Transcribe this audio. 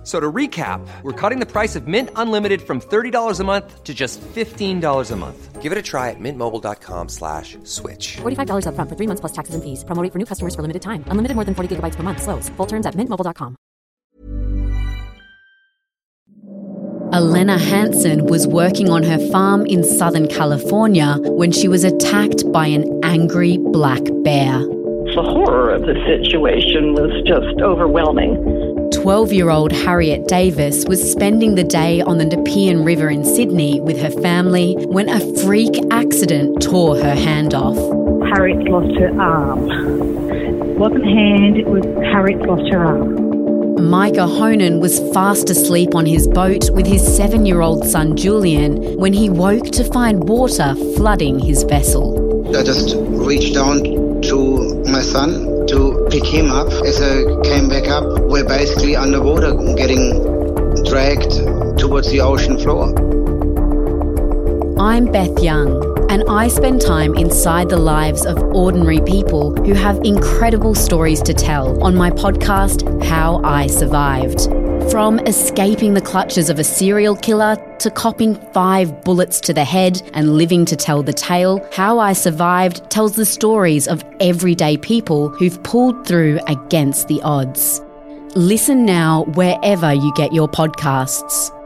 F- So to recap, we're cutting the price of Mint Unlimited from $30 a month to just $15 a month. Give it a try at mintmobile.com slash switch. $45 upfront for three months plus taxes and fees. Promo rate for new customers for limited time. Unlimited more than 40 gigabytes per month. Slows. Full terms at mintmobile.com. Elena Hansen was working on her farm in Southern California when she was attacked by an angry black bear. The horror of the situation was just overwhelming. 12 year old Harriet Davis was spending the day on the Nepean River in Sydney with her family when a freak accident tore her hand off. Harriet lost her arm. It wasn't hand, it was Harriet lost her arm. Micah Honan was fast asleep on his boat with his seven year old son Julian when he woke to find water flooding his vessel. I just reached down to my son to pick him up. As I came back up, we're basically underwater, getting dragged towards the ocean floor. I'm Beth Young, and I spend time inside the lives of ordinary people who have incredible stories to tell on my podcast, How I Survived. From escaping the clutches of a serial killer to copping five bullets to the head and living to tell the tale, How I Survived tells the stories of everyday people who've pulled through against the odds. Listen now wherever you get your podcasts.